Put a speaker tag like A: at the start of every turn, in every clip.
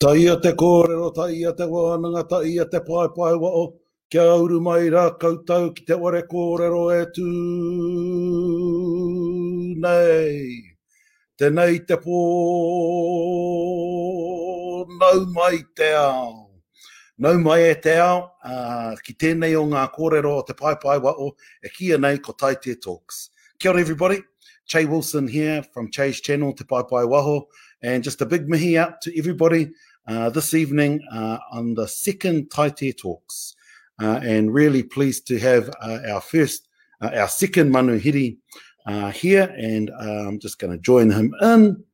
A: Taia te kōrero, taia te wānanga, taia te pai pai o. Kia auru mai rā kautau ki te ware kōrero e tū nei. Te nei te pō nau mai te ao. Nau mai e te ao, uh, ki tēnei o ngā kōrero o te pai pai wa o, e kia nei ko Tai Te Talks. Kia ora everybody, Che Wilson here from Che's channel, Te Pai Pai Waho, and just a big mihi out to everybody uh, this evening uh, on the second Taite Talks. Uh, and really pleased to have uh, our first, uh, our second Manuhiri uh, here. And I'm just going to join him in.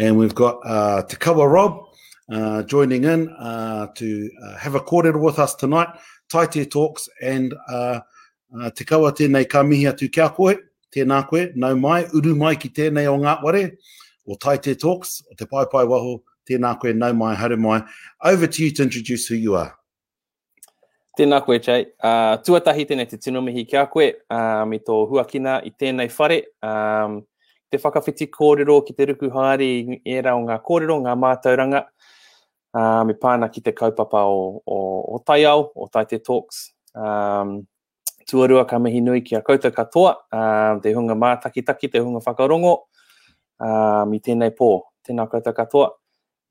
A: And we've got uh, Te Kawa Rob uh, joining in uh, to uh, have a kōrero with us tonight. Taite Talks and uh, uh, Te kaua tēnei ka mihi atu kia koe, tēnā koe, nau mai, uru mai ki tēnei o ngā ware, o Taite Talks, o te pai pai waho, tēnā koe, nau mai, haere mai. Over to you to introduce who you are.
B: Tēnā koe, Chai. Uh, tuatahi tēnei te tino mihi kia koe, um, i tō huakina i tēnei whare. Um, te whakawhiti kōrero ki te ruku haere i era o ngā kōrero, ngā mātauranga. Uh, me pāna ki te kaupapa o, o, o tai au, o tai te talks. Um, tuarua ka mihi nui ki a koutou katoa, um, te hunga mātakitaki, te hunga whakarongo, um, mi tēnei pō, tēnā koutou katoa.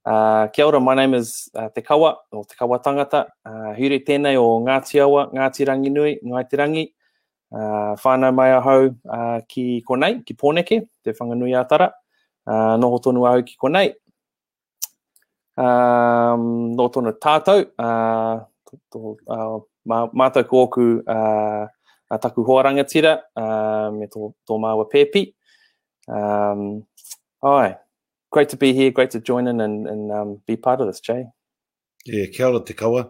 B: Uh, kia ora, my name is uh, Te Kawa, o Te Kawa Tangata. Uh, huri tēnei o Ngāti Awa, Ngāti Rangi Nui, Ngāti Rangi. Uh, whānau mai ahau uh, ki konei, ki Pōneke, te whanganui ātara. Uh, noho tonu ahau ki konei. Um, no tonu tātou, uh, to, uh, mā, mātou kōku uh, a taku hoarangatira, uh, me tō, tō māua pēpi. Um, ai, great to be here, great to join in and, and um, be part of this, Jay.
A: Yeah, kia ora te kawa.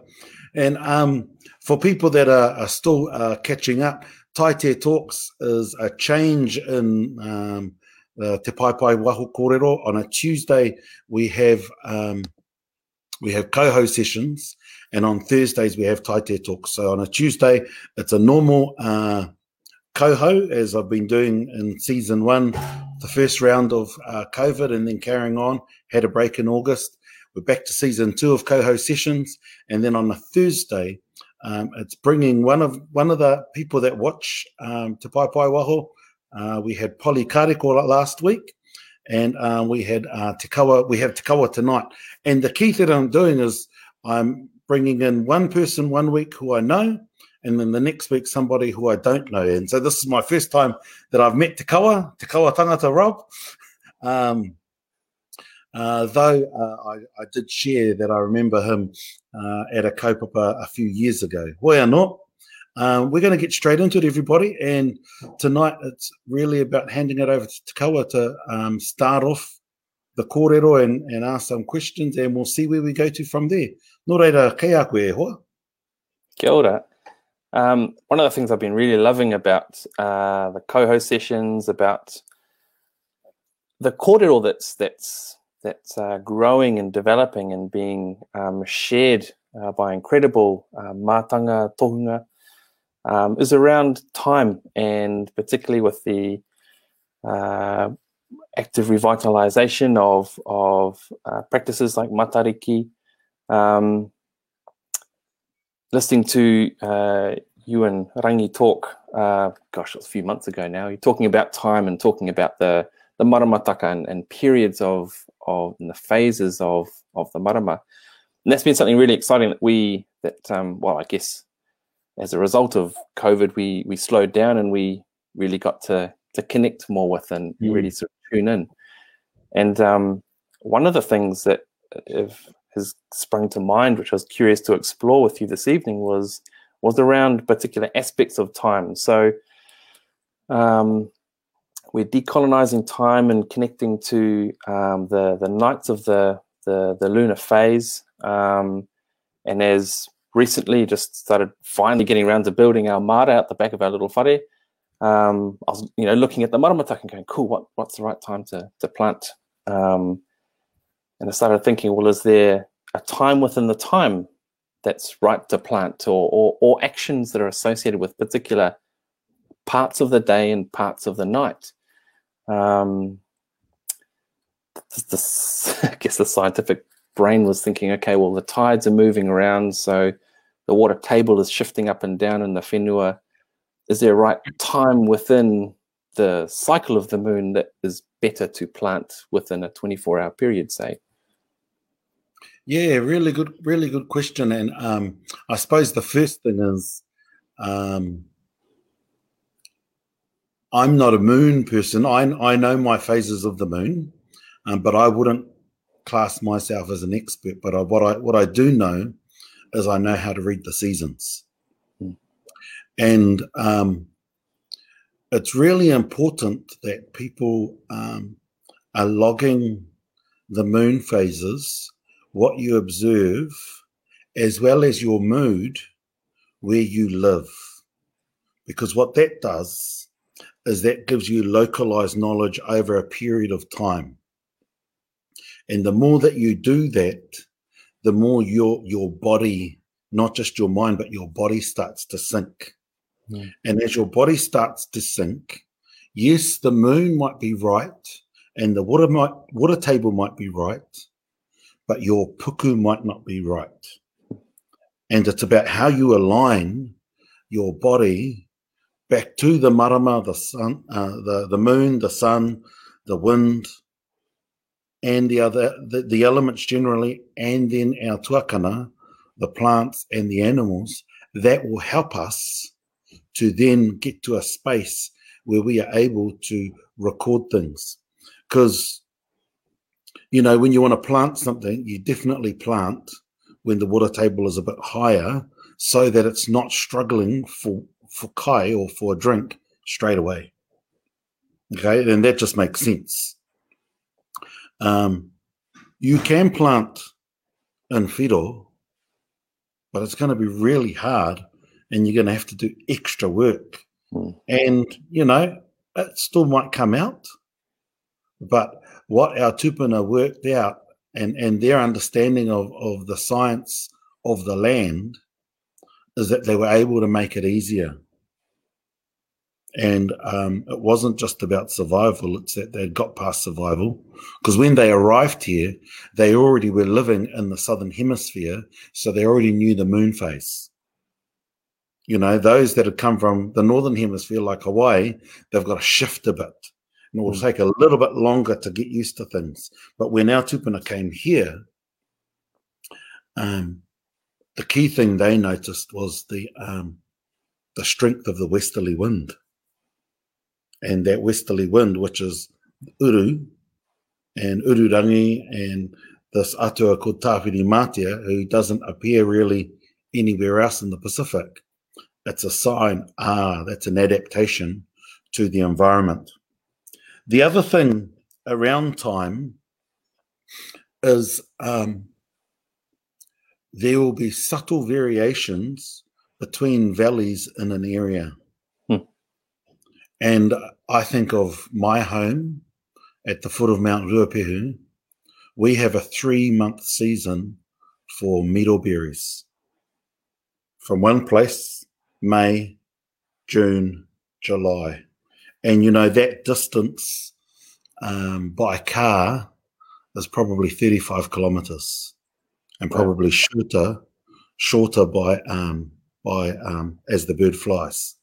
A: And um, for people that are, are still uh, catching up, Tai Te Talks is a change in um, uh, Te Pai Pai Waho Kōrero. On a Tuesday, we have um, we have co-host sessions, and on Thursdays we have Taite Talks. So on a Tuesday, it's a normal uh, co-host, as I've been doing in season one, the first round of uh, COVID, and then carrying on. Had a break in August. We're back to season two of coho sessions, and then on a Thursday, um, it's bringing one of one of the people that watch um, Te Pai Pai Waho. Uh, we had Polly Kariko last week, and um, we had uh, Takawa. We have Takawa tonight. And the key thing I'm doing is I'm bringing in one person one week who I know, and then the next week somebody who I don't know. And so this is my first time that I've met Takawa, Takawa Tangata Rob. Um, Uh, though uh, I, I, did share that I remember him uh, at a kaupapa a few years ago. Hoi not. Um, we're going to get straight into it, everybody. And tonight it's really about handing it over to Te Kawa to um, start off the kōrero and, and ask some questions, and we'll see where we go to from there. Nō reira, kei a koe, hoa?
B: Kia ora. Um, one of the things I've been really loving about uh, the co-host sessions, about the kōrero that's that's that's uh, growing and developing and being um, shared uh, by incredible uh, mātanga tohunga um, is around time and particularly with the uh, active revitalization of of uh, practices like matariki. Um, listening to uh, you and Rangi talk, uh, gosh, it was a few months ago now. You're talking about time and talking about the the maramataka and, and periods of of the phases of of the marama. And that's been something really exciting that we that um, well, I guess as a result of COVID, we we slowed down and we really got to to connect more with and mm. really sort of tune in. And um, one of the things that if, has sprung to mind, which I was curious to explore with you this evening, was was around particular aspects of time. So um, we're decolonizing time and connecting to um, the the nights of the the, the lunar phase. Um, and as recently just started finally getting around to building our mara out the back of our little whare, um, I was you know looking at the maramataka and going, cool, what what's the right time to to plant? Um, and I started thinking, well, is there a time within the time that's right to plant, or or, or actions that are associated with particular parts of the day and parts of the night? Um, this, I guess the scientific brain was thinking, okay, well, the tides are moving around, so the water table is shifting up and down in the whenua. is there a right time within the cycle of the moon that is better to plant within a 24 hour period say
A: yeah really good really good question and um, i suppose the first thing is um, i'm not a moon person i, I know my phases of the moon um, but i wouldn't class myself as an expert but I, what i what i do know is i know how to read the seasons and um, it's really important that people um, are logging the moon phases, what you observe, as well as your mood where you live. Because what that does is that gives you localized knowledge over a period of time. And the more that you do that, the more your your body, not just your mind, but your body starts to sync. Mm. And as your body starts to sync, yes, the moon might be right and the water might water table might be right, but your puku might not be right. And it's about how you align your body back to the marama, the sun, uh, the, the moon, the sun, the wind, and the other the, the elements generally, and then our tuakana, the plants and the animals, that will help us to then get to a space where we are able to record things. Because, you know, when you want to plant something, you definitely plant when the water table is a bit higher so that it's not struggling for, for kai or for a drink straight away. Okay, and that just makes sense. Um, you can plant in whiro, but it's going to be really hard and you're going to have to do extra work. Mm. And, you know, it still might come out. But what our tupuna worked out and, and their understanding of, of the science of the land is that they were able to make it easier. And um, it wasn't just about survival, it's that they'd got past survival. Because when they arrived here, they already were living in the southern hemisphere, so they already knew the moon phase. You know, those that have come from the northern hemisphere, like Hawaii, they've got to shift a bit. And it will mm. take a little bit longer to get used to things. But when our tupuna came here, um, the key thing they noticed was the um, the strength of the westerly wind. And that westerly wind, which is uru, and Ururangi and this atua called Tāwhiri Mātea, who doesn't appear really anywhere else in the Pacific. It's a sign, ah, that's an adaptation to the environment. The other thing around time is um, there will be subtle variations between valleys in an area. And I think of my home at the foot of Mount Ruapehu. We have a three month season for meadowberries. From one place, May, June, July. And you know, that distance um, by car is probably 35 kilometers and probably shorter, shorter by, um, by, um, as the bird flies.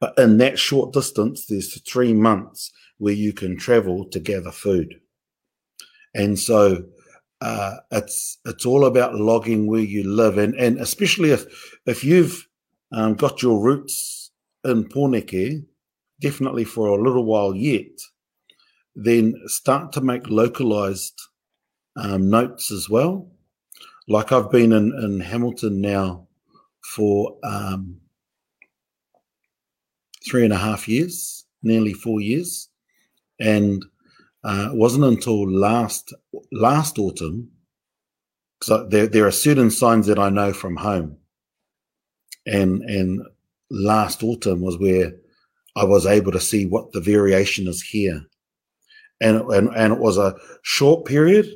A: But in that short distance, there's three months where you can travel to gather food. And so uh, it's it's all about logging where you live, and and especially if if you've um, got your roots in Pōneke, definitely for a little while yet, then start to make localized um, notes as well. Like I've been in, in Hamilton now for um, three and a half years, nearly four years, and uh, it wasn't until last last autumn because there there are certain signs that I know from home, and and last autumn was where I was able to see what the variation is here, and and and it was a short period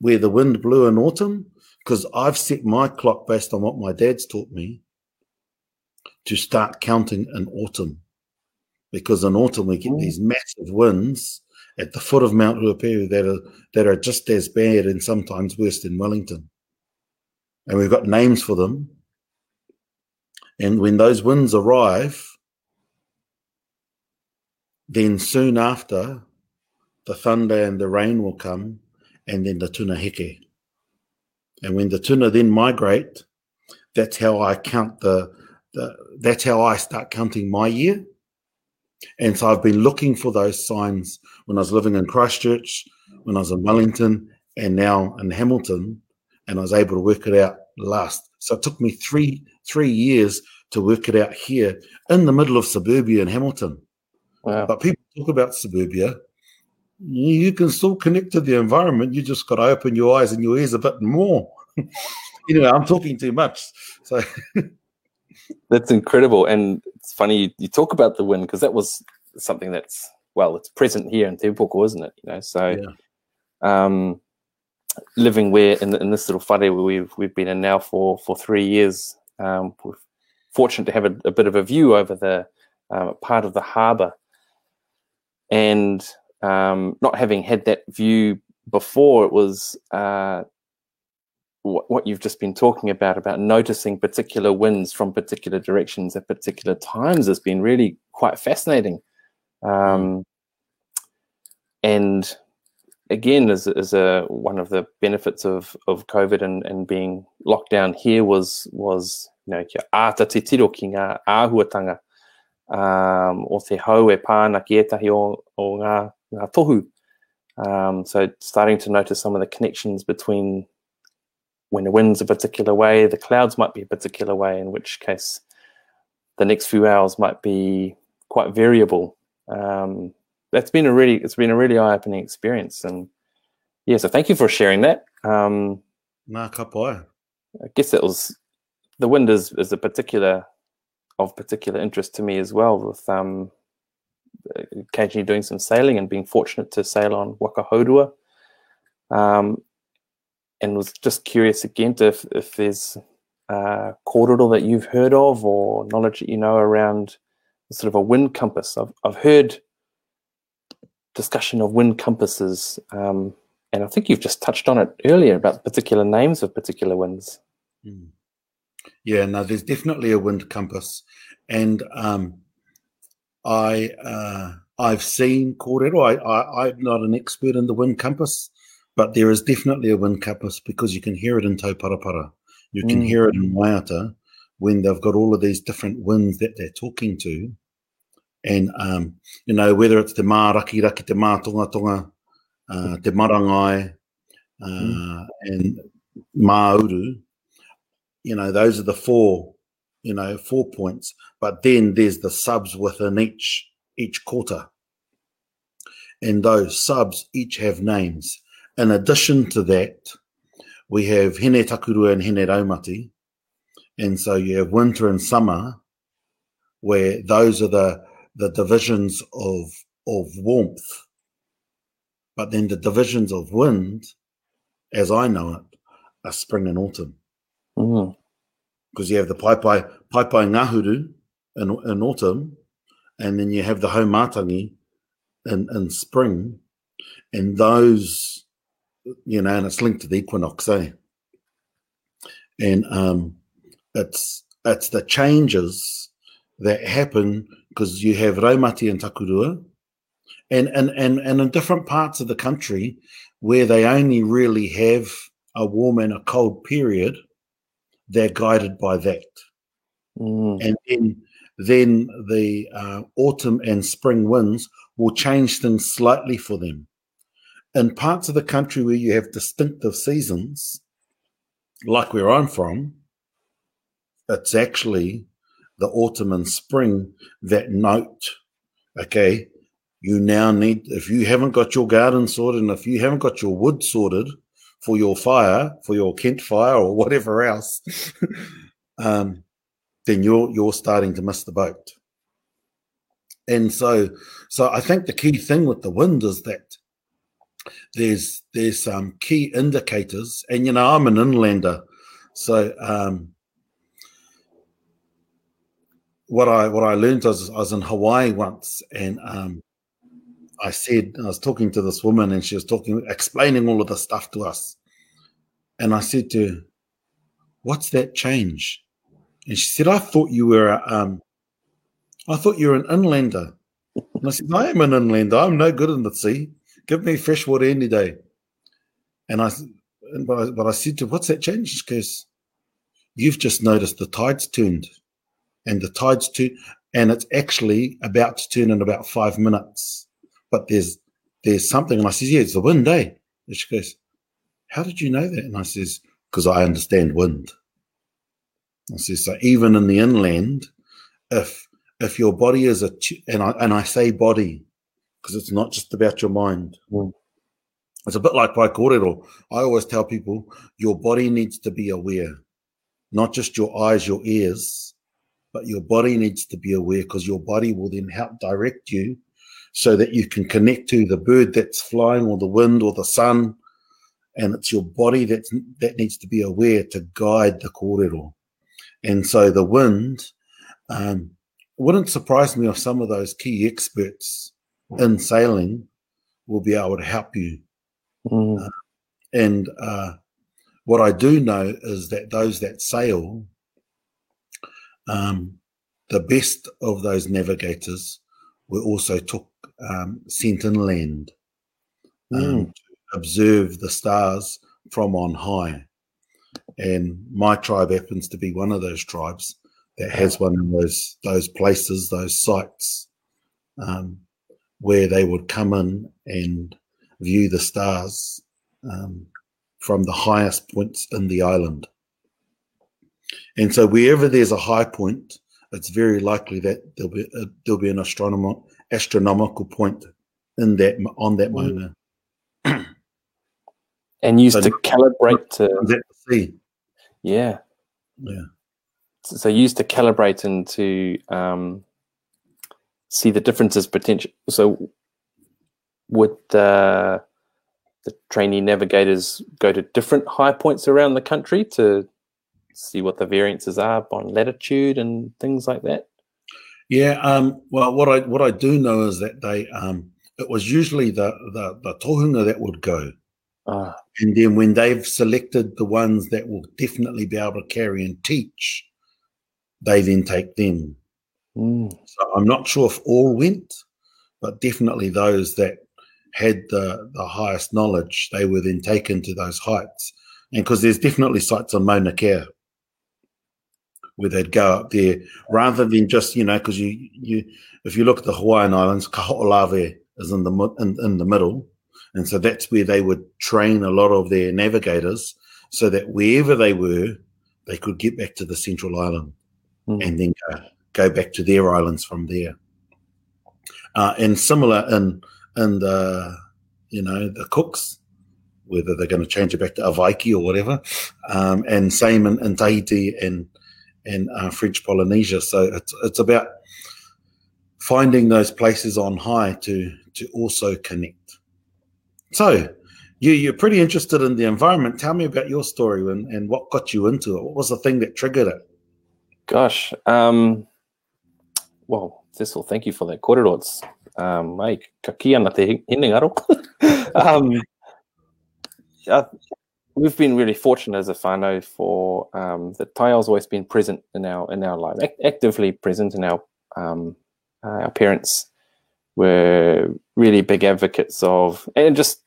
A: where the wind blew in autumn because I've set my clock based on what my dad's taught me to start counting in autumn because in autumn we get mm. these massive winds at the foot of Mount Ruapehu that are that are just as bad and sometimes worse than Wellington. And we've got names for them. And when those winds arrive, then soon after the thunder and the rain will come, and then the tuna heke. And when the tuna then migrate, that's how I count the, the that's how I start counting my year. And so I've been looking for those signs when I was living in Christchurch, when I was in Wellington, and now in Hamilton, and I was able to work it out last. So it took me three three years to work it out here in the middle of suburbia in Hamilton. Wow. But people talk about suburbia. You can still connect to the environment. You just got to open your eyes and your ears a bit more. anyway, I'm talking too much. So
B: That's incredible. And it's funny you, talk about the wind because that was something that's, well, it's present here in Te isn't it? You know, so yeah. um, living where in, in this little whare where we've, we've been in now for, for three years, um, we're fortunate to have a, a, bit of a view over the um, part of the harbour. And um, not having had that view before, it was uh, what you've just been talking about about noticing particular winds from particular directions at particular times has been really quite fascinating. Um, and again as, as a one of the benefits of of covid and, and being locked down here was was you know kia ata te tiro ki ngā āhuatanga. Um, o te hau e pāna ki etahi o, o ngā, ngā tohu. Um, so starting to notice some of the connections between when the wind's a particular way, the clouds might be a particular way, in which case the next few hours might be quite variable. Um, that's been a really it's been a really eye-opening experience, and yeah, so thank you for sharing that. Um,
A: nah, kapoe.
B: I guess it was the wind is is a particular of particular interest to me as well. With um, occasionally doing some sailing and being fortunate to sail on Wakahourua. Um, and was just curious again if, if there's uh, korero that you've heard of or knowledge that you know around sort of a wind compass. I've, I've heard discussion of wind compasses, um, and I think you've just touched on it earlier about particular names of particular winds.
A: Mm. Yeah, no, there's definitely a wind compass, and um, I uh, I've seen korero. I, I I'm not an expert in the wind compass, but there is definitely a wind compass because you can hear it in Tauparapara. You can mm. hear it in Waiata when they've got all of these different winds that they're talking to. And, um, you know, whether it's the mā raki raki, te mā tonga tonga, uh, Te Marangai, uh, mm. and Mauru. You know, those are the four, you know, four points. But then there's the subs within each each kota. And those subs each have names. In addition to that, we have Hine Takurua and Hine Raumati. And so you have winter and summer, where those are the, the divisions of, of warmth. But then the divisions of wind, as I know it, are spring and autumn.
B: Mm-hmm.
A: Because mm. you have the Pai Pai, Pai Pai Ngahuru in, in autumn, and then you have the Haumatangi in, in spring, and those, you know, and it's linked to the equinox, eh? And um, it's it's the changes that happen because you have Raumati and Takurua, and, and and and in different parts of the country where they only really have a warm and a cold period, they're guided by that.
B: Mm.
A: And then then the uh, autumn and spring winds will change things slightly for them. In parts of the country where you have distinctive seasons, like where I'm from, it's actually the autumn and spring that note, okay, you now need, if you haven't got your garden sorted and if you haven't got your wood sorted for your fire, for your Kent fire or whatever else, um, then you're you're starting to miss the boat. And so, so I think the key thing with the wind is that there's there's some key indicators, and you know I'm an inlander, so um, what I what I learned was I was in Hawaii once, and um, I said I was talking to this woman, and she was talking, explaining all of the stuff to us, and I said to her, "What's that change?" And she said, I thought you were, a, um, I thought you were an inlander. And I said, I am an inlander. I'm no good in the sea. Give me fresh water any day. And I, but I, but I said to what's that change? Because you've just noticed the tides turned and the tides turn, and it's actually about to turn in about five minutes. But there's, there's something. And I says, yeah, it's the wind, eh? And she goes, how did you know that? And I says, because I understand wind. I says, so even in the inland, if if your body is a and I and I say body because it's not just about your mind.
B: Mm.
A: It's a bit like by Waikōrero. I always tell people your body needs to be aware, not just your eyes, your ears, but your body needs to be aware because your body will then help direct you so that you can connect to the bird that's flying or the wind or the sun. And it's your body that's, that needs to be aware to guide the kōrero. And so the wind um, wouldn't surprise me if some of those key experts in sailing will be able to help you.
B: Mm.
A: Uh, and uh, what I do know is that those that sail, um, the best of those navigators were also took um, sent inland um, mm. to observe the stars from on high. And my tribe happens to be one of those tribes that has one of those those places, those sites, um, where they would come in and view the stars um, from the highest points in the island. And so, wherever there's a high point, it's very likely that there'll be a, there'll be an astronomical astronomical point in that on that mm.
B: moment. and used so to calibrate to
A: see.
B: Yeah.
A: Yeah.
B: So used to calibrate and to um, see the differences potential. So would the the trainee navigators go to different high points around the country to see what the variances are on latitude and things like that?
A: Yeah, um, well, what I what I do know is that they um, it was usually the the, the tohunga that would go,
B: Ah.
A: And then when they've selected the ones that will definitely be able to carry and teach, they then take them.
B: Mm.
A: So I'm not sure if all went, but definitely those that had the, the highest knowledge, they were then taken to those heights. And because there's definitely sites on Mauna Kea where they'd go up there rather than just, you know, because you, you, if you look at the Hawaiian Islands, Kaho'olawe is in the, in, in the middle And so that's where they would train a lot of their navigators so that wherever they were, they could get back to the central island mm. and then go, go, back to their islands from there. Uh, and similar in in the you know the cooks, whether they're going to change it back to Avaiki or whatever, um, and same in, in Tahiti and and uh, French Polynesia. So it's it's about finding those places on high to to also connect. So you you're pretty interested in the environment. Tell me about your story and, and what got you into it. What was the thing that triggered it?
B: Gosh, um, well, Cecil, thank you for that korero. It's um, mai ka kia na te hinengaro. um, uh, we've been really fortunate as a whānau for um, that taiao's always been present in our in our life, act- actively present in our um, uh, our parents were really big advocates of, and just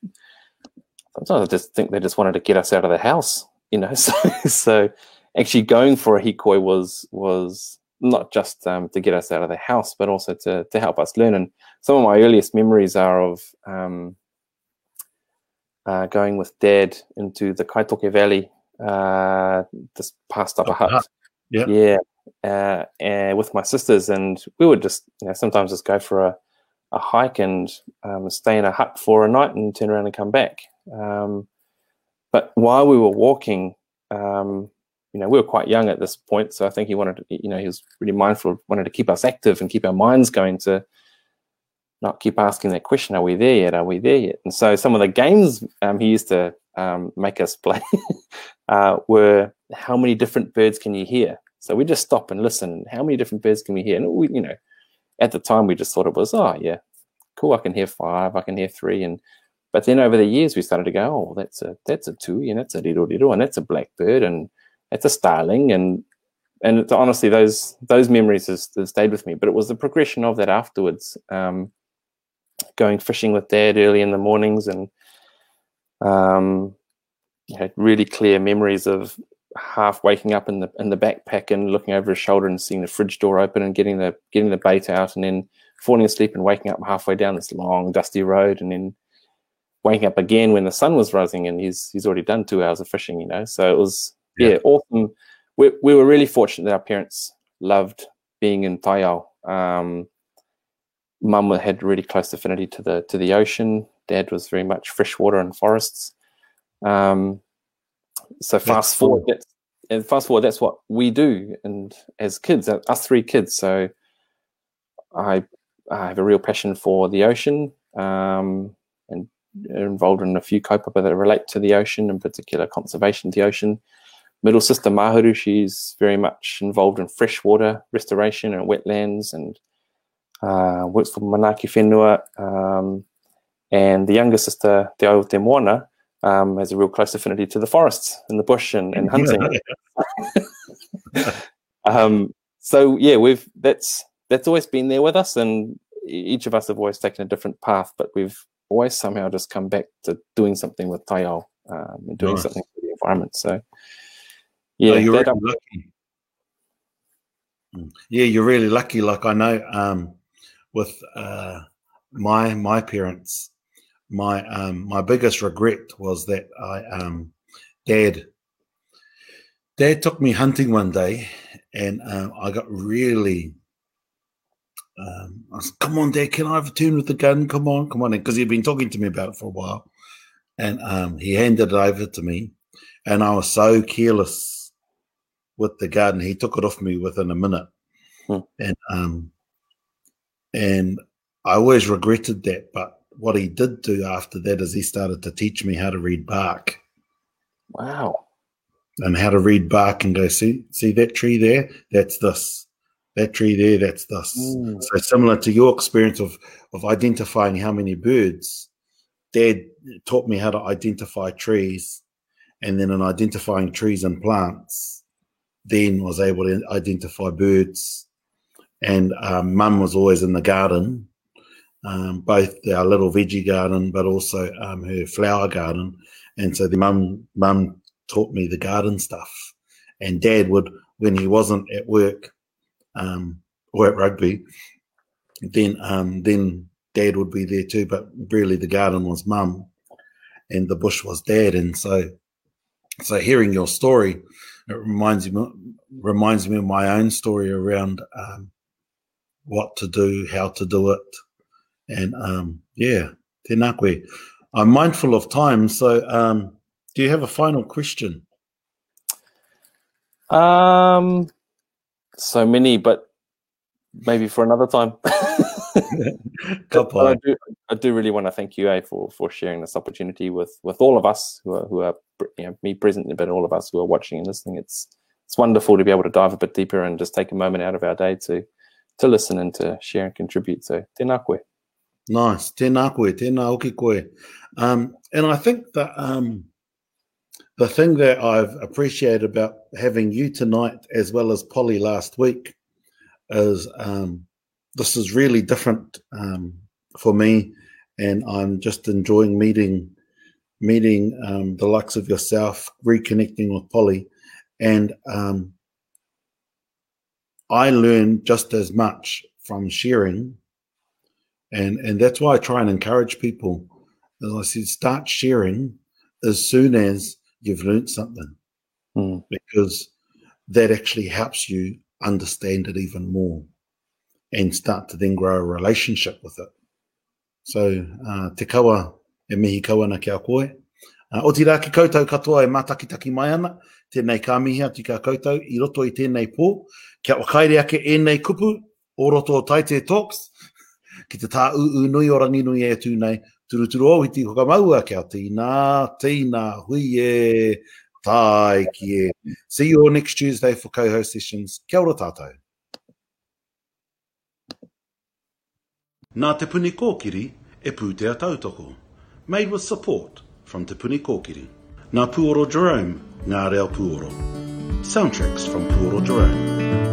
B: sometimes I just think they just wanted to get us out of the house, you know. So, so actually going for a hikoi was was not just um, to get us out of the house, but also to to help us learn. And some of my earliest memories are of um, uh, going with dad into the Kaitoke Valley, uh, just past Upper Hutt. Hutt.
A: Yeah.
B: Yeah. Uh, and with my sisters, and we would just, you know, sometimes just go for a, a hike and um, stay in a hut for a night and turn around and come back. Um, but while we were walking, um, you know, we were quite young at this point, so I think he wanted, to, you know, he was really mindful, wanted to keep us active and keep our minds going to not keep asking that question, are we there yet? Are we there yet? And so some of the games um, he used to um, make us play uh, were how many different birds can you hear? So we just stop and listen. How many different birds can we hear? And we, you know, at the time we just thought it was, oh yeah, cool. I can hear five. I can hear three. And but then over the years we started to go, oh, that's a that's a two, and that's a little little, and that's a blackbird, and that's a starling, and and honestly, those those memories has, stayed with me. But it was the progression of that afterwards. Um, going fishing with dad early in the mornings and um, you know, really clear memories of half waking up in the in the backpack and looking over his shoulder and seeing the fridge door open and getting the getting the bait out and then falling asleep and waking up halfway down this long dusty road and then waking up again when the sun was rising and he's he's already done two hours of fishing you know so it was yeah, yeah awesome we, we were really fortunate that our parents loved being in Taiao um, mum had really close affinity to the to the ocean. Dad was very much freshwater and forests. Um, so fast that's forward, that's, and fast forward, that's what we do. And as kids, uh, us three kids, so I, I have a real passion for the ocean um, and involved in a few kaupapa that relate to the ocean, in particular conservation of the ocean. Middle sister Mahuru, she's very much involved in freshwater restoration and wetlands and uh, works for Manaaki Whenua, um, and the younger sister, Te Au Te Moana, um, has a real close affinity to the forests and the bush and, and hunting. um, so yeah, we've that's that's always been there with us, and each of us have always taken a different path, but we've always somehow just come back to doing something with taiao um, and doing nice. something for the environment. So yeah,
A: you're really lucky. Yeah, you're really lucky. Like I know, um, with uh, my my parents. My um, my biggest regret was that I um, dad dad took me hunting one day, and uh, I got really. Um, I said, "Come on, Dad, can I have a turn with the gun? Come on, come on!" Because he'd been talking to me about it for a while, and um, he handed it over to me, and I was so careless with the garden. He took it off me within a minute, hmm. and um, and I always regretted that. But what he did do after that is he started to teach me how to read bark.
B: Wow.
A: And how to read bark and go, see, see that tree there? That's this. That tree there, that's this. Mm. So similar to your experience of of identifying how many birds, Dad taught me how to identify trees, and then in identifying trees and plants, then was able to identify birds and um, mum was always in the garden, um, both our little veggie garden, but also um, her flower garden. And so the mum mum taught me the garden stuff, and dad would when he wasn't at work um, or at rugby, then um, then dad would be there too. But really, the garden was mum, and the bush was dad. And so, so hearing your story, it reminds me reminds me of my own story around um, what to do, how to do it, and um, yeah, tēnā koe. I'm mindful of time, so um, do you have a final question?
B: Um, so many, but maybe for another time. I do, I do really want to thank you, A, for for sharing this opportunity with with all of us who are who are you know me present, but all of us who are watching and listening. It's it's wonderful to be able to dive a bit deeper and just take a moment out of our day to to listen and to share and contribute. So, tēnā koe.
A: Nice. Tēnā koe, tēnā oki koe. Um, and I think that um, the thing that I've appreciated about having you tonight, as well as Polly last week, is um, this is really different um, for me, and I'm just enjoying meeting meeting um, the likes of yourself, reconnecting with Polly, and um, I learn just as much from sharing, and and that's why I try and encourage people. As I said, start sharing as soon as you've learned something,
B: mm.
A: because that actually helps you understand it even more and start to then grow a relationship with it. So, uh, te kawa e mihi kawa na kia koe. Uh, o tira ki koutou katoa e matakitaki mai ana, tēnei ka mihi ati ka koutou, i roto i tēnei pō, kia wakaire ake e nei kupu, o roto o Taite Talks, ki te tā uu nui o rangi nui e tū nei, turuturu o hiti hoka maua kia tīnā, tīnā, hui e, tai ki e. See you all next Tuesday for co-host sessions. Kia ora tātou. Nā Te Puni Kōkiri e pūtea tautoko. Made with support from Te Puni Kōkiri. Ngā Puoro Jerome, Ngā Reo Puoro. Soundtracks from Puoro Jerome.